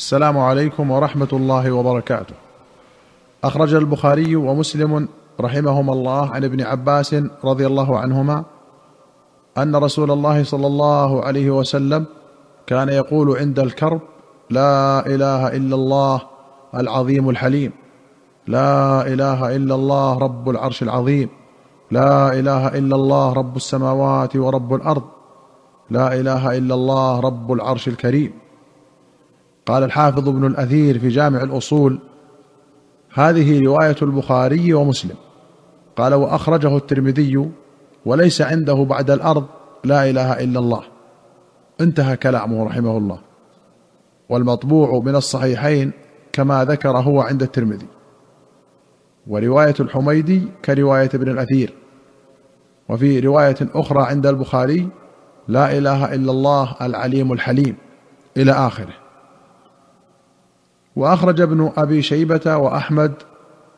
السلام عليكم ورحمة الله وبركاته. أخرج البخاري ومسلم رحمهما الله عن ابن عباس رضي الله عنهما أن رسول الله صلى الله عليه وسلم كان يقول عند الكرب لا إله إلا الله العظيم الحليم لا إله إلا الله رب العرش العظيم لا إله إلا الله رب السماوات ورب الأرض لا إله إلا الله رب العرش الكريم. قال الحافظ ابن الأثير في جامع الأصول هذه رواية البخاري ومسلم. قال وأخرجه الترمذي وليس عنده بعد الأرض لا إله إلا الله. انتهى كلامه رحمه الله. والمطبوع من الصحيحين كما ذكر هو عند الترمذي. ورواية الحميدي كرواية ابن الأثير. وفي رواية أخرى عند البخاري لا إله إلا الله العليم الحليم. إلى آخره. وأخرج ابن أبي شيبة وأحمد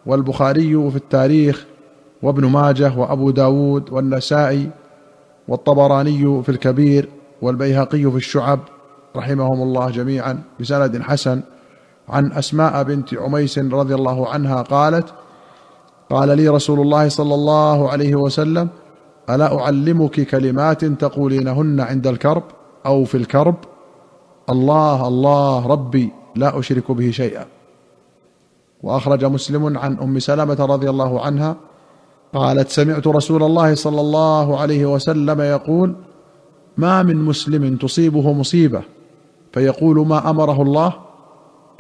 والبخاري في التاريخ وابن ماجه وأبو داود والنسائي والطبراني في الكبير والبيهقي في الشعب رحمهم الله جميعا بسند حسن عن أسماء بنت عميس رضي الله عنها قالت قال لي رسول الله صلى الله عليه وسلم ألا أعلمك كلمات تقولينهن عند الكرب أو في الكرب؟ الله الله ربي. لا أشرك به شيئا. وأخرج مسلم عن أم سلمة رضي الله عنها قالت سمعت رسول الله صلى الله عليه وسلم يقول ما من مسلم تصيبه مصيبة. فيقول ما أمره الله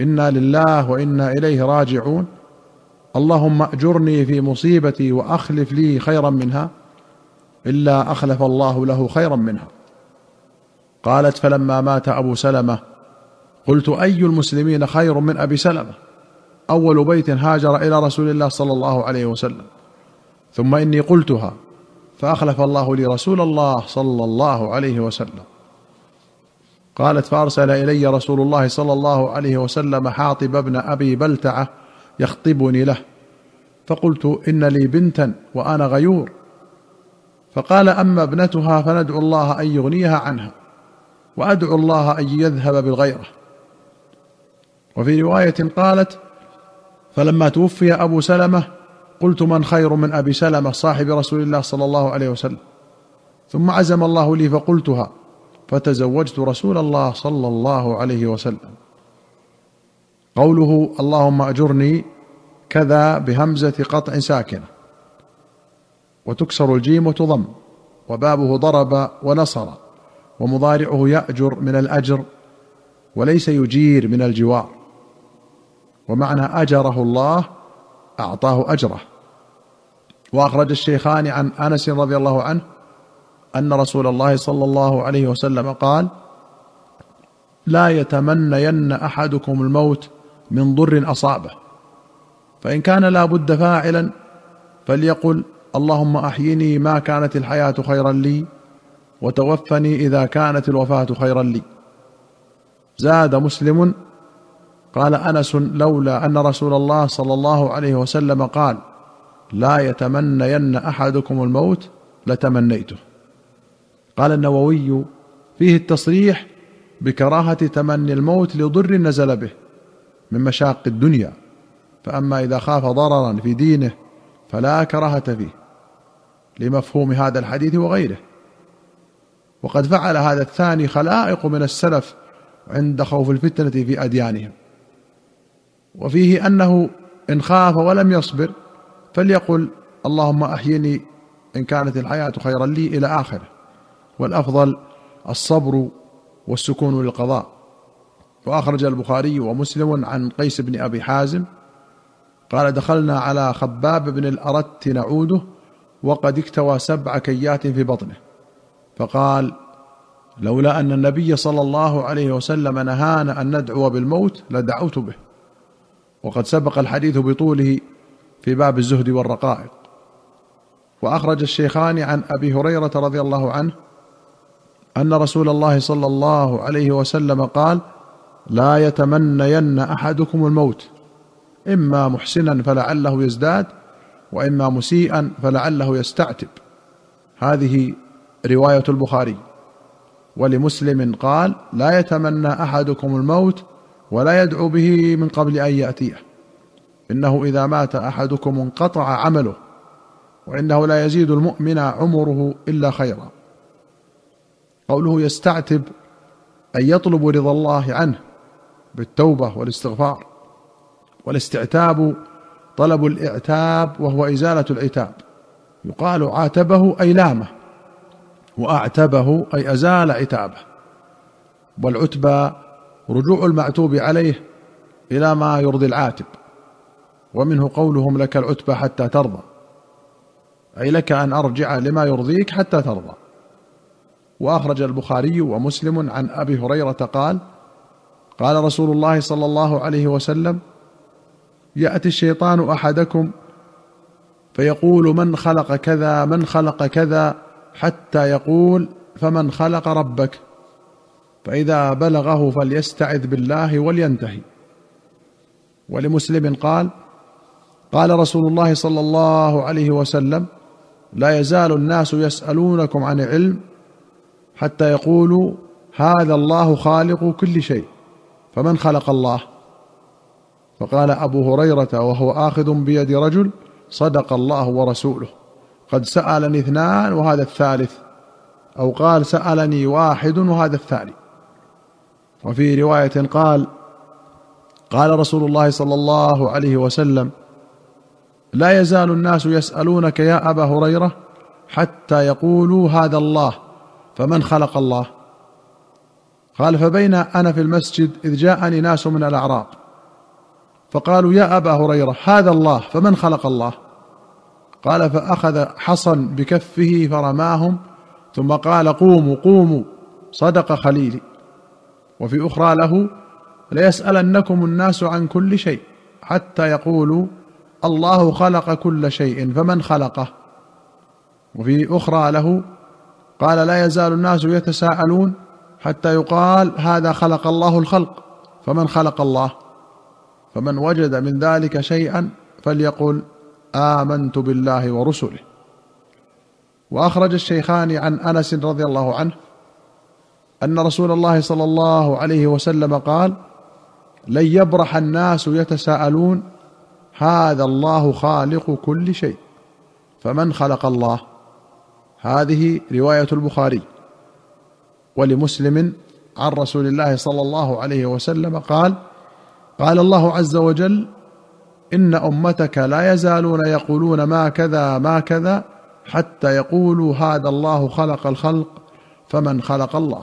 إنا لله وإنا إليه راجعون. اللهم أجرني في مصيبتي وأخلف لي خيرا منها إلا أخلف الله له خيرا منها. قالت فلما مات أبو سلمة قلت أي المسلمين خير من أبي سلمة؟ أول بيت هاجر إلى رسول الله صلى الله عليه وسلم. ثم إني قلتها فأخلف الله لي رسول الله صلى الله عليه وسلم. قالت فأرسل إلي رسول الله صلى الله عليه وسلم حاطب بن أبي بلتعة يخطبني له. فقلت إن لي بنتا وأنا غيور. فقال أما ابنتها فندعو الله أن يغنيها عنها وأدعو الله أن يذهب بالغيرة. وفي رواية قالت فلما توفي أبو سلمة قلت من خير من أبي سلمة صاحب رسول الله صلى الله عليه وسلم. ثم عزم الله لي فقلتها فتزوجت رسول الله صلى الله عليه وسلم. قوله اللهم أجرني كذا بهمزة قطع ساكنة. وتكسر الجيم وتضم وبابه ضرب ونصر ومضارعه يأجر من الأجر وليس يجير من الجوار. ومعنى أجره الله أعطاه أجره. وأخرج الشيخان عن أنس رضي الله عنه أن رسول الله صلى الله عليه وسلم قال لا يتمنين أحدكم الموت من ضر أصابه. فإن كان لا بد فاعلا فليقل اللهم أحيني ما كانت الحياة خيرا لي وتوفني إذا كانت الوفاة خيرا لي زاد مسلم قال أنس لولا أن رسول الله صلى الله عليه وسلم قال لا يتمنين أحدكم الموت لتمنيته. قال النووي فيه التصريح بكراهة تمني الموت لضر نزل به من مشاق الدنيا فأما إذا خاف ضررا في دينه فلا كراهة فيه لمفهوم هذا الحديث وغيره. وقد فعل هذا الثاني خلائق من السلف عند خوف الفتنة في أديانهم. وفيه أنه إن خاف ولم يصبر فليقل اللهم أحيني إن كانت الحياة خيرا لي إلى آخره والأفضل الصبر والسكون للقضاء. وأخرج البخاري ومسلم عن قيس بن أبي حازم قال دخلنا على خباب بن الأرت نعوده وقد اكتوى سبع كيات في بطنه. فقال لولا أن النبي صلى الله عليه وسلم نهانا أن ندعو بالموت لدعوت به. وقد سبق الحديث بطوله في باب الزهد والرقائق. وأخرج الشيخان عن أبي هريرة رضي الله عنه أن رسول الله صلى الله عليه وسلم قال لا يتمنين أحدكم الموت إما محسنا فلعله يزداد وإما مسيئا فلعله يستعتب. هذه رواية البخاري. ولمسلم قال لا يتمنى أحدكم الموت ولا يدعو به من قبل أن يأتيه. إنه إذا مات أحدكم انقطع عمله وإنه لا يزيد المؤمن عمره إلا خيرا. قوله يستعتب ان يطلب رضا الله عنه بالتوبة والاستغفار. والاستعتاب طلب الإعتاب وهو إزالة العتاب. يقال عاتبه أي لامه وأعتبه أي أزال عتابه. والعتبى رجوع المعتوب عليه إلى ما يرضي العاتب ومنه قولهم لك العتبى حتى ترضى أي لك أن أرجع لما يرضيك حتى ترضى. وأخرج البخاري ومسلم عن أبي هريرة قال قال رسول الله صلى الله عليه وسلم يأتي الشيطان أحدكم فيقول من خلق كذا من خلق كذا حتى يقول فمن خلق ربك؟ فإذا بلغه فليستعذ بالله ولينتهي. ولمسلم قال قال رسول الله صلى الله عليه وسلم لا يزال الناس يسألونكم عن علم حتى يقولوا هذا الله خالق كل شيء فمن خلق الله؟ فقال أبو هريرة وهو آخذ بيد رجل صدق الله ورسوله قد سألني اثنان وهذا الثالث أو قال سألني واحد وهذا الثاني. وفي رواية قال قال رسول الله صلى الله عليه وسلم لا يزال الناس يسألونك يا أبا هريرة حتى يقولوا هذا الله فمن خلق الله؟ قال فبين أنا في المسجد إذ جاءني ناس من الأعراب فقالوا يا أبا هريرة هذا الله فمن خلق الله؟ قال فأخذ حصا بكفه فرماهم ثم قال قوموا قوموا صدق خليلي. وفي أخرى له ليسألنكم الناس عن كل شيء حتى يقولوا الله خلق كل شيء فمن خلقه؟ وفي أخرى له قال لا يزال الناس يتساءلون حتى يقال هذا خلق الله الخلق فمن خلق الله؟ فمن وجد من ذلك شيئا فليقل آمنت بالله ورسله. وأخرج الشيخان عن أنس رضي الله عنه أن رسول الله صلى الله عليه وسلم قال لن يبرح الناس يتساءلون هذا الله خالق كل شيء فمن خلق الله؟ هذه رواية البخاري. ولمسلم عن رسول الله صلى الله عليه وسلم قال قال الله عز وجل إن أمتك لا يزالون يقولون ما كذا ما كذا حتى يقولوا هذا الله خلق الخلق فمن خلق الله.